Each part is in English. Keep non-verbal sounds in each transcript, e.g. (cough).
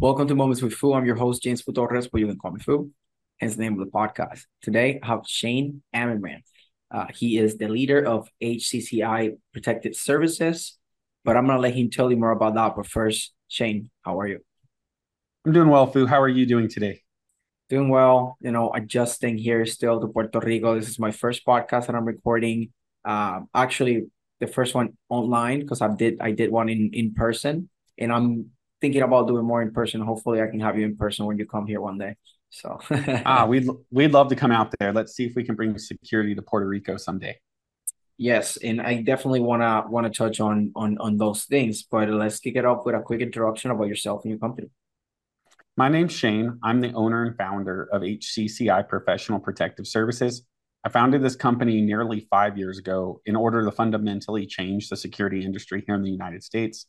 Welcome to Moments with Foo. I'm your host, James Foo Torres, but you can call me Foo, hence the name of the podcast. Today, I have Shane Ammerman. Uh, he is the leader of HCCI Protective Services, but I'm going to let him tell you more about that. But first, Shane, how are you? I'm doing well, Foo. How are you doing today? Doing well. You know, adjusting here still to Puerto Rico. This is my first podcast that I'm recording. Um, actually, the first one online because I did I did one in in person, and I'm thinking about doing more in person. Hopefully, I can have you in person when you come here one day. So (laughs) ah, we'd we'd love to come out there. Let's see if we can bring security to Puerto Rico someday. Yes, and I definitely wanna wanna touch on on on those things. But let's kick it off with a quick introduction about yourself and your company. My name's Shane. I'm the owner and founder of HCCI Professional Protective Services. I founded this company nearly five years ago in order to fundamentally change the security industry here in the United States.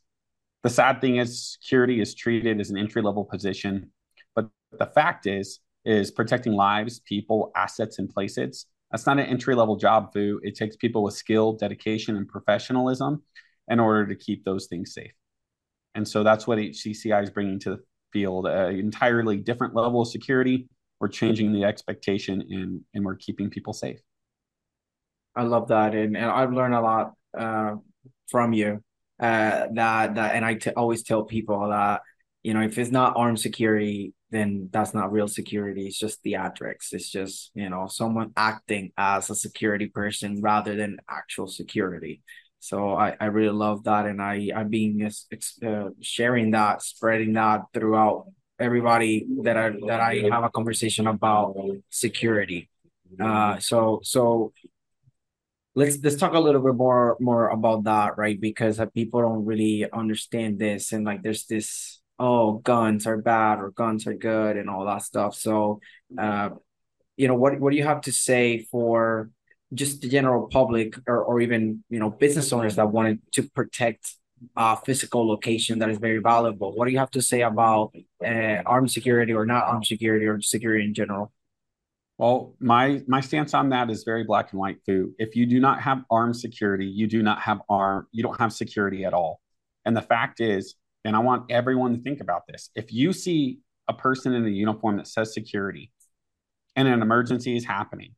The sad thing is security is treated as an entry level position, but the fact is is protecting lives, people, assets, and places. That's not an entry level job, Foo. It takes people with skill, dedication, and professionalism in order to keep those things safe. And so that's what HCCI is bringing to the field an entirely different level of security. We're changing the expectation and, and we're keeping people safe. I love that. And, and I've learned a lot uh, from you uh, that that and I t- always tell people that you know if it's not armed security then that's not real security. It's just theatrics. It's just you know someone acting as a security person rather than actual security. So i i really love that and i i'm being uh, sharing that spreading that throughout everybody that i that i have a conversation about security. Uh so so let's let's talk a little bit more more about that right? Because uh, people don't really understand this and like there's this oh guns are bad or guns are good and all that stuff. So uh you know what what do you have to say for just the general public or, or even you know business owners that wanted to protect a physical location that is very valuable? What do you have to say about uh, armed security or not armed security or security in general well, my my stance on that is very black and white. too. If you do not have armed security, you do not have arm. You don't have security at all. And the fact is, and I want everyone to think about this: if you see a person in a uniform that says security, and an emergency is happening,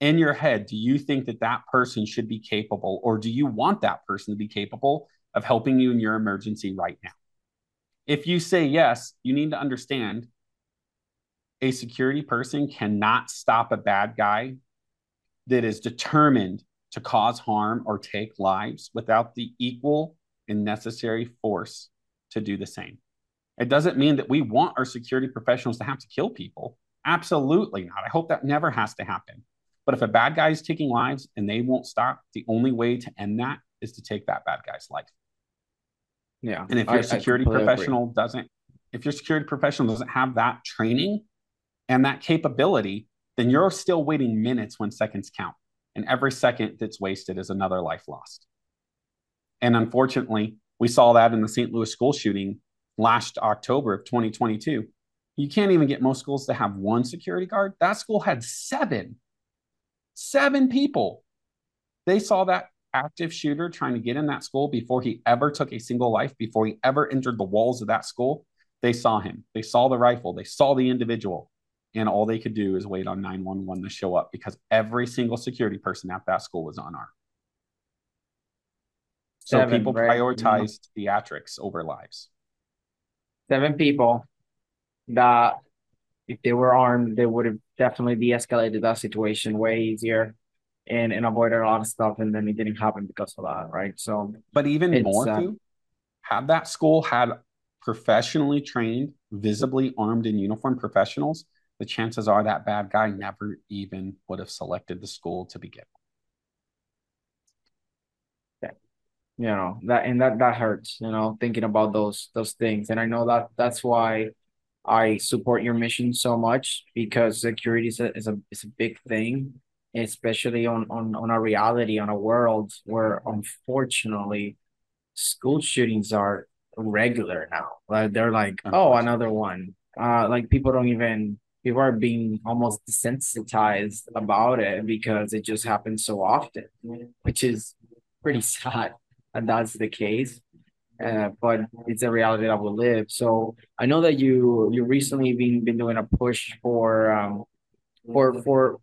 in your head, do you think that that person should be capable, or do you want that person to be capable of helping you in your emergency right now? If you say yes, you need to understand a security person cannot stop a bad guy that is determined to cause harm or take lives without the equal and necessary force to do the same. It doesn't mean that we want our security professionals to have to kill people. Absolutely not. I hope that never has to happen. But if a bad guy is taking lives and they won't stop, the only way to end that is to take that bad guy's life. Yeah. And if your I, security I professional agree. doesn't, if your security professional doesn't have that training and that capability, then you're still waiting minutes when seconds count. And every second that's wasted is another life lost. And unfortunately, we saw that in the St. Louis school shooting last October of 2022. You can't even get most schools to have one security guard. That school had seven, seven people. They saw that active shooter trying to get in that school before he ever took a single life, before he ever entered the walls of that school. They saw him. They saw the rifle. They saw the individual and all they could do is wait on 911 to show up because every single security person at that school was unarmed. So Seven, people right? prioritized theatrics over lives. Seven people that if they were armed, they would have definitely de-escalated that situation way easier and, and avoided a lot of stuff and then it didn't happen because of that, right? So but even more uh, too, had that school had professionally trained, visibly armed in uniform professionals, the chances are that bad guy never even would have selected the school to begin. Okay. you know that and that that hurts you know thinking about those those things and i know that that's why i support your mission so much because security is a is a, is a big thing especially on on on a reality on a world where unfortunately school shootings are regular now like they're like oh another one uh like people don't even people are being almost desensitized about it because it just happens so often which is pretty sad (laughs) and that's the case. Uh, but it's a reality that we live. So I know that you you recently been been doing a push for um for for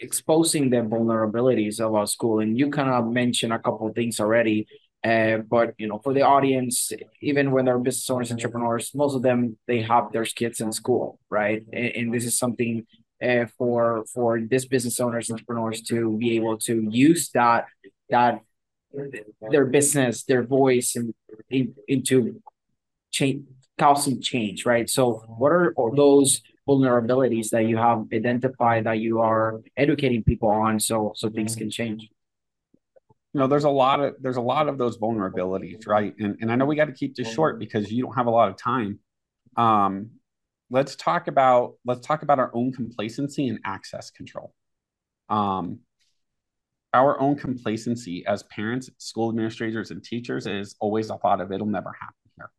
exposing the vulnerabilities of our school, and you kind of mentioned a couple of things already. Uh, but you know, for the audience, even when they're business owners, entrepreneurs, most of them they have their kids in school, right? And, and this is something uh, for for this business owners, entrepreneurs to be able to use that that their business, their voice, and in, into change, causing change, right? So, what are those vulnerabilities that you have identified that you are educating people on, so so things can change? You know, there's a lot of there's a lot of those vulnerabilities, right? And and I know we got to keep this short because you don't have a lot of time. Um, let's talk about let's talk about our own complacency and access control. Um, our own complacency as parents, school administrators, and teachers is always a thought of it'll never happen here.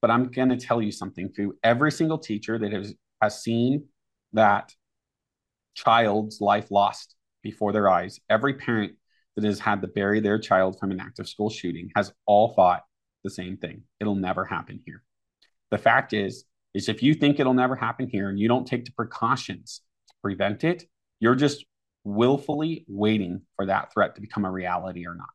But I'm going to tell you something, Foo. Every single teacher that has, has seen that child's life lost before their eyes, every parent that has had to bury their child from an active school shooting has all thought the same thing. It'll never happen here. The fact is, is if you think it'll never happen here and you don't take the precautions to prevent it, you're just willfully waiting for that threat to become a reality or not.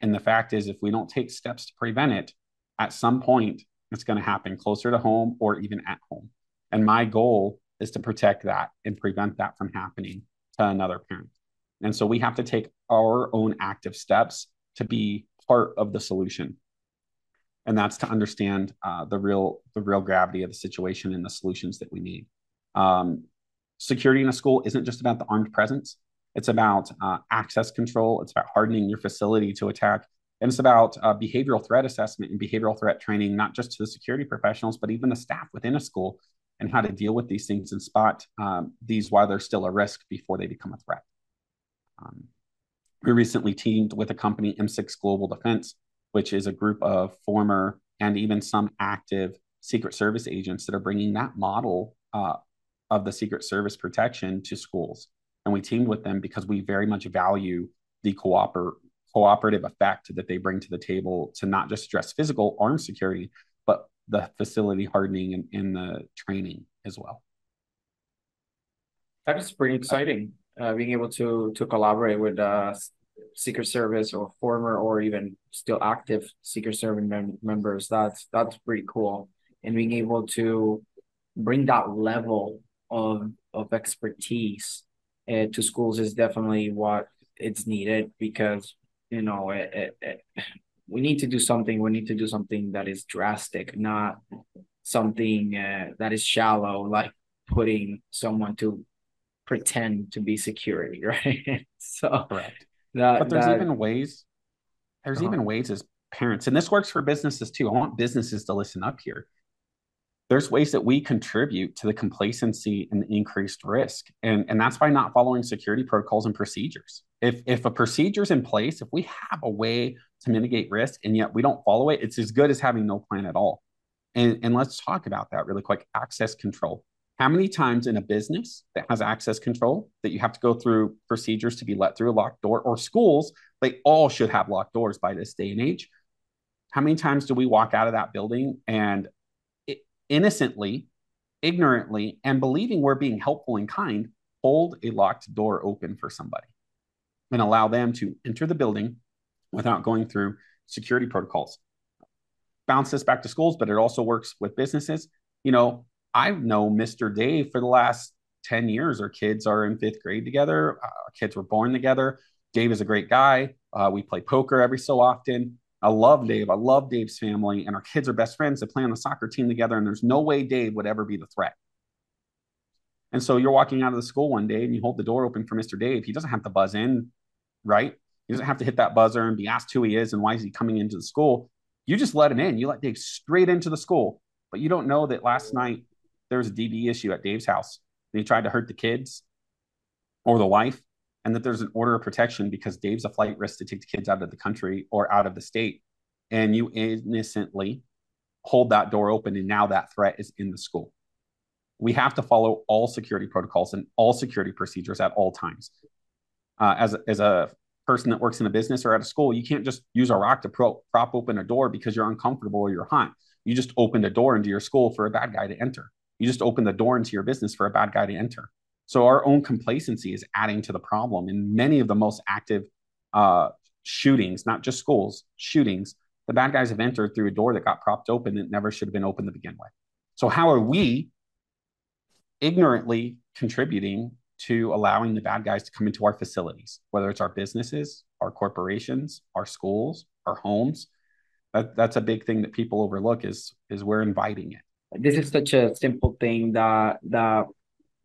And the fact is, if we don't take steps to prevent it, at some point, it's going to happen closer to home or even at home. And my goal is to protect that and prevent that from happening to another parent. And so we have to take our own active steps to be part of the solution. And that's to understand uh, the real the real gravity of the situation and the solutions that we need. Um, security in a school isn't just about the armed presence. It's about uh, access control. It's about hardening your facility to attack. And it's about uh, behavioral threat assessment and behavioral threat training, not just to the security professionals, but even the staff within a school and how to deal with these things and spot um, these while they're still a risk before they become a threat. Um, we recently teamed with a company, M6 Global Defense, which is a group of former and even some active Secret Service agents that are bringing that model uh, of the Secret Service protection to schools. And we teamed with them because we very much value the cooper- cooperative effect that they bring to the table to not just address physical armed security, but the facility hardening and, and the training as well. That is pretty exciting. Uh, being able to to collaborate with uh, Secret Service or former or even still active Secret Service mem- members. That's that's pretty cool. And being able to bring that level of of expertise uh, to schools is definitely what it's needed because you know it, it, it, we need to do something we need to do something that is drastic not something uh, that is shallow like putting someone to pretend to be security (laughs) right so correct that, but there's that, even ways there's uh-huh. even ways as parents and this works for businesses too i want businesses to listen up here there's ways that we contribute to the complacency and the increased risk. And, and that's by not following security protocols and procedures. If, if a procedure is in place, if we have a way to mitigate risk and yet we don't follow it, it's as good as having no plan at all. And, and let's talk about that really quick access control. How many times in a business that has access control that you have to go through procedures to be let through a locked door or schools, they all should have locked doors by this day and age. How many times do we walk out of that building and innocently, ignorantly, and believing we're being helpful and kind, hold a locked door open for somebody and allow them to enter the building without going through security protocols. Bounce this back to schools, but it also works with businesses. You know, I know Mr. Dave for the last 10 years. Our kids are in fifth grade together. Uh, our kids were born together. Dave is a great guy. Uh, we play poker every so often. I love Dave. I love Dave's family, and our kids are best friends. They play on the soccer team together, and there's no way Dave would ever be the threat. And so you're walking out of the school one day and you hold the door open for Mr. Dave. He doesn't have to buzz in, right? He doesn't have to hit that buzzer and be asked who he is and why is he coming into the school. You just let him in. You let Dave straight into the school. But you don't know that last night there was a DV issue at Dave's house. He tried to hurt the kids or the wife, and that there's an order of protection because Dave's a flight risk to take the kids out of the country or out of the state. And you innocently hold that door open, and now that threat is in the school. We have to follow all security protocols and all security procedures at all times. Uh, as, as a person that works in a business or at a school, you can't just use a rock to pro- prop open a door because you're uncomfortable or you're hot. You just opened a door into your school for a bad guy to enter. You just open the door into your business for a bad guy to enter. So our own complacency is adding to the problem. In many of the most active uh, shootings, not just schools, shootings, the bad guys have entered through a door that got propped open that never should have been open to begin with. So how are we ignorantly contributing to allowing the bad guys to come into our facilities, whether it's our businesses, our corporations, our schools, our homes. That, that's a big thing that people overlook is is we're inviting it. This is such a simple thing that that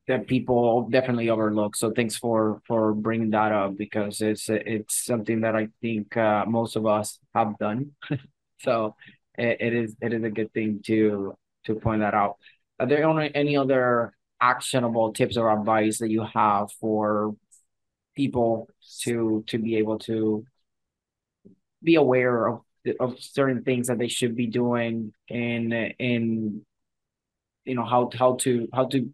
that people definitely overlook. So thanks for for bringing that up because it's it's something that I think uh, most of us have done. (laughs) so it, it is it is a good thing to to point that out. Are there any other actionable tips or advice that you have for people to to be able to be aware of of certain things that they should be doing and and you know how how to how to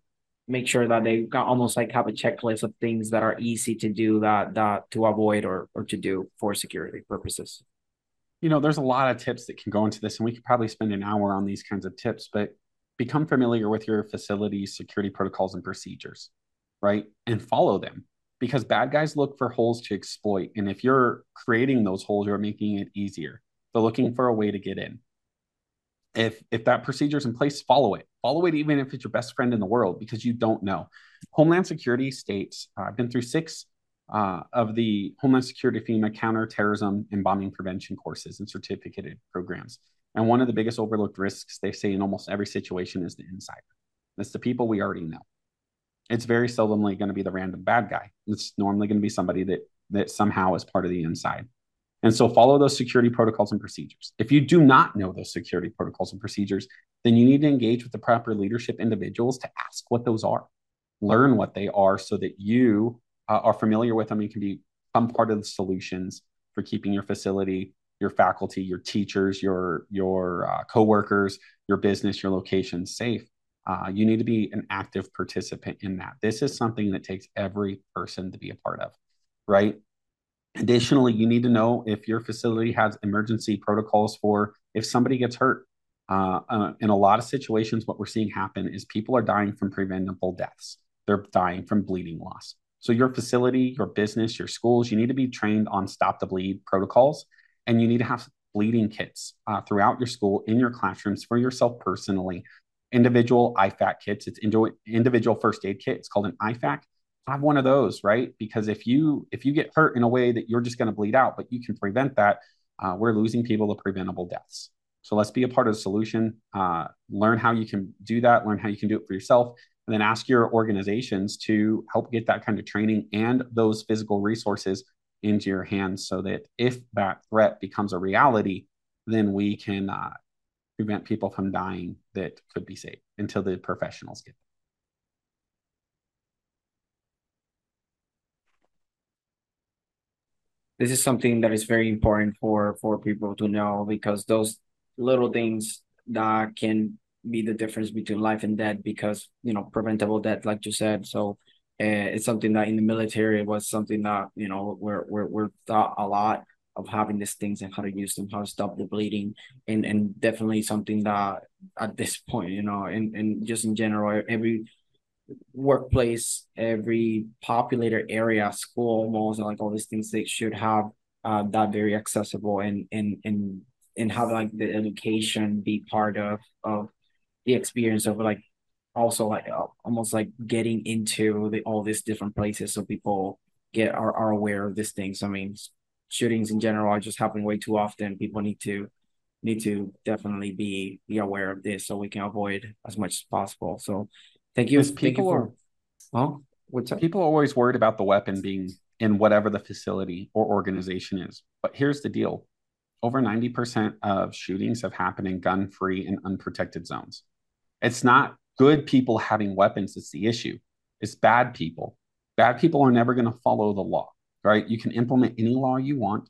make sure that they got almost like have a checklist of things that are easy to do that that to avoid or or to do for security purposes you know there's a lot of tips that can go into this and we could probably spend an hour on these kinds of tips but become familiar with your facility's security protocols and procedures, right? And follow them because bad guys look for holes to exploit. And if you're creating those holes, you're making it easier. They're looking for a way to get in. If if that procedure is in place, follow it. Follow it even if it's your best friend in the world because you don't know. Homeland Security states uh, I've been through six uh, of the Homeland Security FEMA counterterrorism and bombing prevention courses and certificated programs. And one of the biggest overlooked risks they say in almost every situation is the insider. It's the people we already know. It's very seldomly going to be the random bad guy. It's normally going to be somebody that that somehow is part of the inside. And so follow those security protocols and procedures. If you do not know those security protocols and procedures, then you need to engage with the proper leadership individuals to ask what those are, learn what they are so that you uh, are familiar with them and can be some part of the solutions for keeping your facility your faculty, your teachers, your your uh, coworkers, your business, your location safe. Uh, you need to be an active participant in that. This is something that takes every person to be a part of, right? Additionally, you need to know if your facility has emergency protocols for if somebody gets hurt. Uh, uh, in a lot of situations, what we're seeing happen is people are dying from preventable deaths. They're dying from bleeding loss. So, your facility, your business, your schools, you need to be trained on stop the bleed protocols and you need to have bleeding kits uh, throughout your school in your classrooms for yourself personally. Individual IFAK kits. It's individual first aid kit. It's called an IFAK. Have one of those, right? Because if you if you get hurt in a way that you're just going to bleed out, but you can prevent that, uh, we're losing people to preventable deaths. So let's be a part of the solution. Uh, learn how you can do that. Learn how you can do it for yourself, and then ask your organizations to help get that kind of training and those physical resources into your hands so that if that threat becomes a reality, then we can uh, prevent people from dying that could be saved until the professionals get there. This is something that is very important for for people to know because those little things that can be the difference between life and death because you know preventable death like you said. So and it's something that in the military was something that you know we're we're we're taught a lot of having these things and how to use them, how to stop the bleeding, and and definitely something that at this point, you know, and and just in general, every workplace, every populated area, school, malls, and like all these things, they should have uh, that very accessible and and and and have like the education be part of of the experience of like also like uh, almost like getting into the, all these different places so people get are, are aware of these things. I mean shootings in general are just happening way too often. People need to need to definitely be be aware of this so we can avoid as much as possible. So thank you people thank you for, are well what's people are always worried about the weapon being in whatever the facility or organization is. But here's the deal over 90% of shootings have happened in gun free and unprotected zones. It's not good people having weapons that's the issue, it's bad people. Bad people are never going to follow the law, right? You can implement any law you want,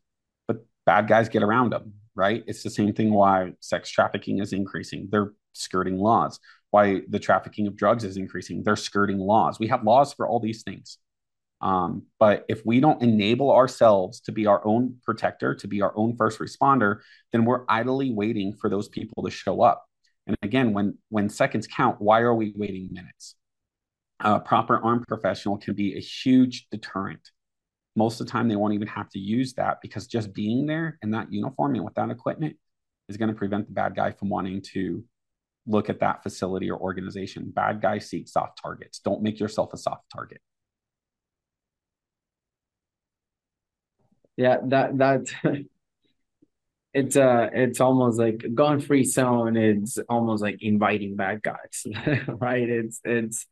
but bad guys get around them, right? It's the same thing why sex trafficking is increasing. They're skirting laws. Why the trafficking of drugs is increasing. They're skirting laws. We have laws for all these things. Um, but if we don't enable ourselves to be our own protector, to be our own first responder, then we're idly waiting for those people to show up. And again, when when seconds count, why are we waiting minutes? A proper armed professional can be a huge deterrent. Most of the time, they won't even have to use that because just being there in that uniform and with that equipment is going to prevent the bad guy from wanting to look at that facility or organization. Bad guys seek soft targets. Don't make yourself a soft target. Yeah, that that (laughs) it's uh it's almost like gun free zone. It's almost like inviting bad guys, (laughs) right? It's it's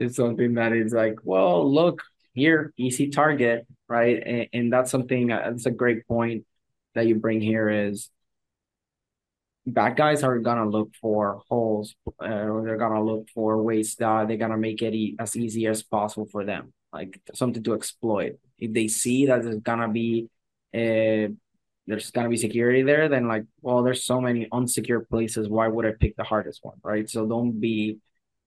it's something that is like, well, look here, easy target, right? And, and that's something uh, that's a great point that you bring here is bad guys are gonna look for holes, uh, or they're gonna look for ways that they're gonna make it e- as easy as possible for them, like something to exploit if they see that there's gonna be uh, there's gonna be security there, then like, well, there's so many unsecure places. Why would I pick the hardest one, right? So don't be,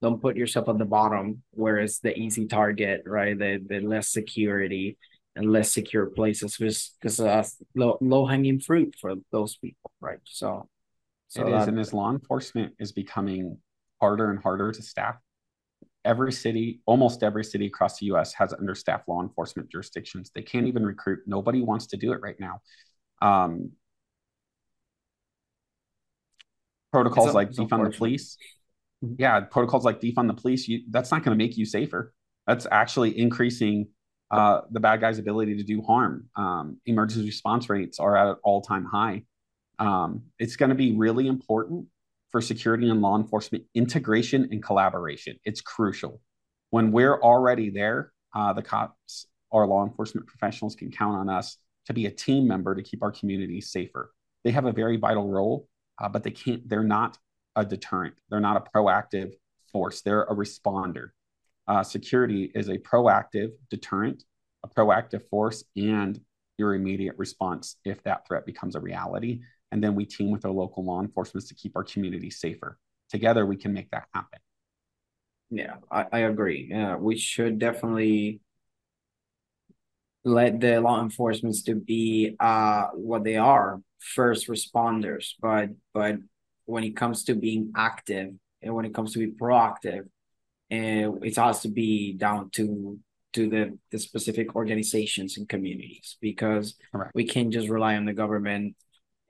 don't put yourself at the bottom where it's the easy target, right? The the less security and less secure places, because because uh, low low hanging fruit for those people, right? So, so it that, is, and as law enforcement is becoming harder and harder to staff, every city, almost every city across the US has understaffed law enforcement jurisdictions. They can't even recruit. Nobody wants to do it right now. Um, protocols like defund the police. Mm-hmm. Yeah, protocols like defund the police, you, that's not going to make you safer. That's actually increasing uh, the bad guy's ability to do harm. Um, emergency response rates are at an all time high. Um, it's going to be really important for security and law enforcement integration and collaboration. It's crucial. When we're already there, uh, the cops or law enforcement professionals can count on us to be a team member to keep our communities safer. They have a very vital role, uh, but they can't. They're not a deterrent. They're not a proactive force. They're a responder. Uh, security is a proactive deterrent, a proactive force, and your immediate response if that threat becomes a reality and then we team with our local law enforcement to keep our community safer. Together, we can make that happen. Yeah, I, I agree. Yeah, we should definitely let the law enforcement to be uh what they are, first responders. But but when it comes to being active and when it comes to be proactive, and it has to be down to to the the specific organizations and communities because Correct. we can't just rely on the government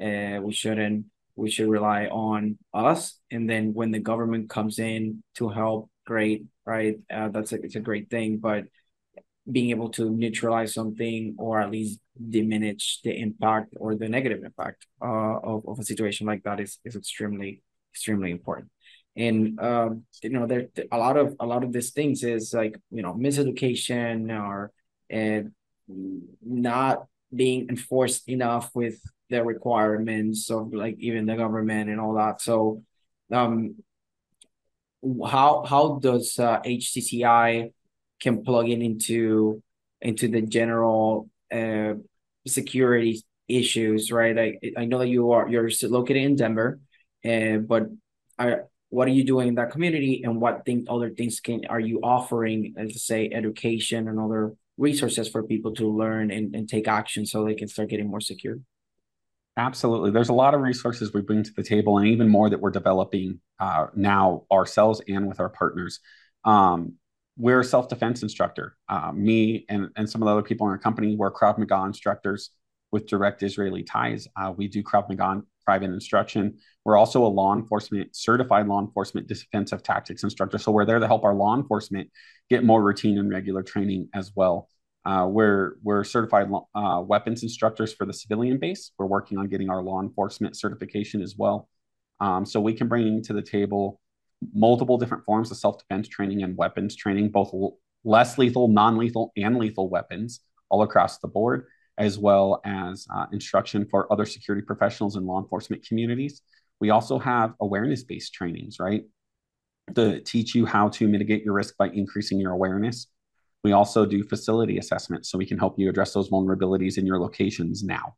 uh, we shouldn't. We should rely on us, and then when the government comes in to help, great, right? Uh, that's a, it's a great thing. But being able to neutralize something or at least diminish the impact or the negative impact uh, of, of a situation like that is is extremely extremely important and um, you know there a lot of a lot of these things is like you know miseducation or and not being enforced enough with the requirements of like even the government and all that. So, um, how how does uh, HCCI can plug in into into the general uh, security issues, right? I I know that you are you're located in Denver, uh, but are what are you doing in that community, and what thing other things can are you offering, let's say, education and other resources for people to learn and, and take action so they can start getting more secure? Absolutely. There's a lot of resources we bring to the table, and even more that we're developing uh, now ourselves and with our partners. Um, we're a self defense instructor. Uh, me and, and some of the other people in our company, we're Krav Maga instructors with direct Israeli ties. Uh, we do Krav Maga private instruction. We're also a law enforcement certified law enforcement defensive tactics instructor. So we're there to help our law enforcement get more routine and regular training as well. Uh, we're we're certified uh, weapons instructors for the civilian base. We're working on getting our law enforcement certification as well. Um, so we can bring to the table multiple different forms of self defense training and weapons training, both less lethal, non lethal, and lethal weapons, all across the board, as well as uh, instruction for other security professionals and law enforcement communities. We also have awareness based trainings, right? To teach you how to mitigate your risk by increasing your awareness. We also do facility assessments so we can help you address those vulnerabilities in your locations now.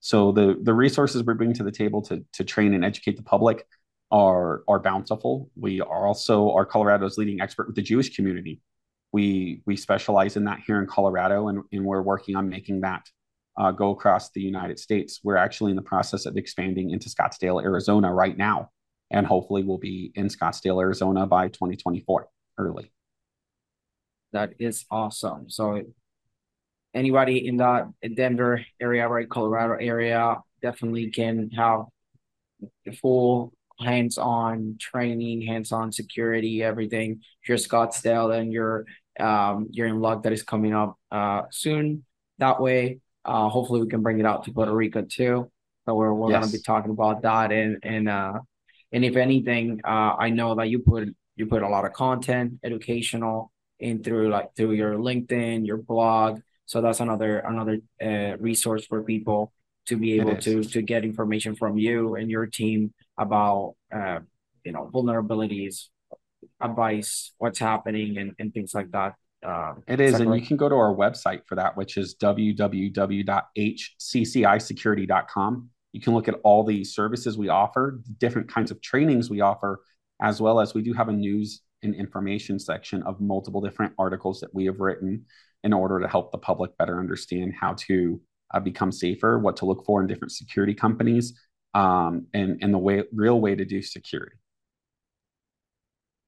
So the the resources we bring to the table to to train and educate the public are are bountiful. We are also are Colorado's leading expert with the Jewish community. We we specialize in that here in Colorado, and, and we're working on making that uh, go across the United States. We're actually in the process of expanding into Scottsdale, Arizona, right now, and hopefully we'll be in Scottsdale, Arizona by 2024 early. That is awesome. So anybody in that Denver area, right, Colorado area, definitely can have the full hands-on training, hands-on security, everything. If you're Scottsdale and you're um you're in luck that is coming up uh soon. That way, uh hopefully we can bring it out to Puerto Rico too. So we're we're yes. gonna be talking about that and and uh and if anything, uh I know that you put you put a lot of content, educational in through like through your LinkedIn, your blog, so that's another another uh, resource for people to be able to to get information from you and your team about uh, you know vulnerabilities, advice, what's happening, and, and things like that. Uh, it is, and you can go to our website for that, which is www.hccisecurity.com. You can look at all the services we offer, different kinds of trainings we offer, as well as we do have a news and information section of multiple different articles that we have written in order to help the public better understand how to uh, become safer, what to look for in different security companies, um, and and the way real way to do security.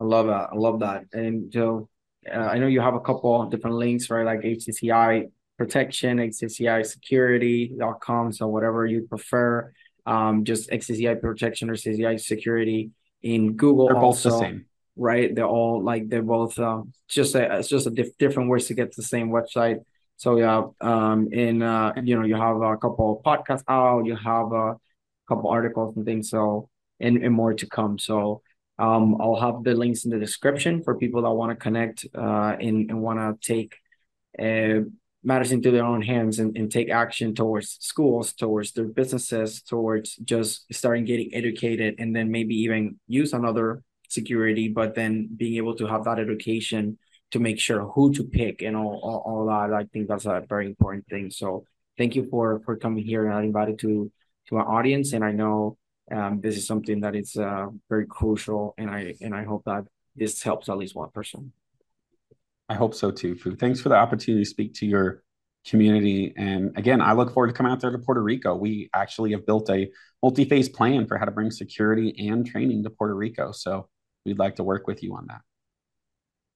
I love that. I love that. And Joe, uh, I know you have a couple of different links, right? Like HCCI protection, HCCI security.com. So whatever you prefer, um, just HCCI protection or HCCI security in Google. They're both the same right? They're all like they're both um, just a, it's just a diff- different ways to get to the same website. So yeah, um, in uh, you know, you have a couple of podcasts out, you have a couple articles and things. So and, and more to come. So um, I'll have the links in the description for people that want to connect uh, and, and want to take uh, matters into their own hands and, and take action towards schools, towards their businesses, towards just starting getting educated, and then maybe even use another security, but then being able to have that education to make sure who to pick and all, all, all that. I think that's a very important thing. So thank you for for coming here and invited to to our audience. And I know um, this is something that is uh, very crucial, and I and I hope that this helps at least one person. I hope so too, Foo. Thanks for the opportunity to speak to your community. And again, I look forward to coming out there to Puerto Rico. We actually have built a multi-phase plan for how to bring security and training to Puerto Rico. So we'd like to work with you on that.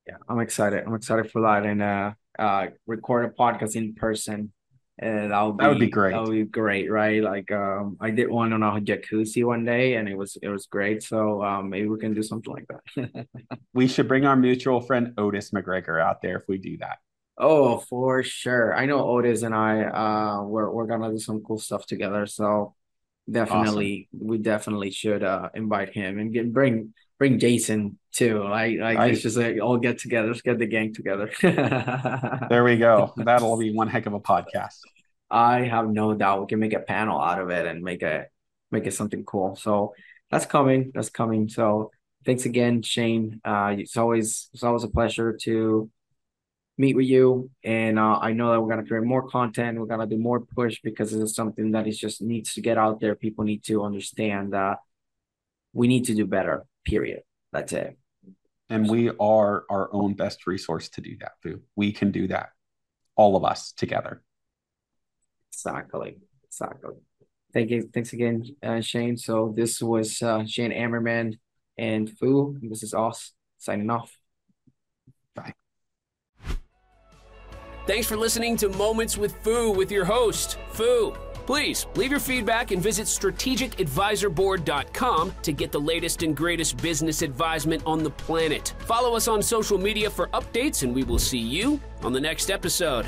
Yeah, I'm excited. I'm excited for that and uh, uh, record a podcast in person. And that would be, that would be great. That would be great, right? Like um, I did one on a jacuzzi one day, and it was it was great. So um, maybe we can do something like that. (laughs) we should bring our mutual friend Otis McGregor out there if we do that. Oh, for sure. I know Otis and I uh we're we're gonna do some cool stuff together. So definitely awesome. we definitely should uh invite him and get bring bring Jason too. Like like I, it's just like all get together, let's get the gang together. (laughs) there we go. That'll be one heck of a podcast. I have no doubt we can make a panel out of it and make a make it something cool. So that's coming. That's coming. So thanks again, Shane. Uh, it's always it's always a pleasure to meet with you. And uh, I know that we're gonna create more content. We're gonna do more push because this is something that is just needs to get out there. People need to understand that we need to do better period. That's it. And we are our own best resource to do that, Foo. We can do that, all of us together. Exactly. Exactly. Thank you. Thanks again, uh, Shane. So this was uh, Shane Ammerman and Foo. This is us signing off. Thanks for listening to Moments with Foo with your host, Foo. Please leave your feedback and visit strategicadvisorboard.com to get the latest and greatest business advisement on the planet. Follow us on social media for updates, and we will see you on the next episode.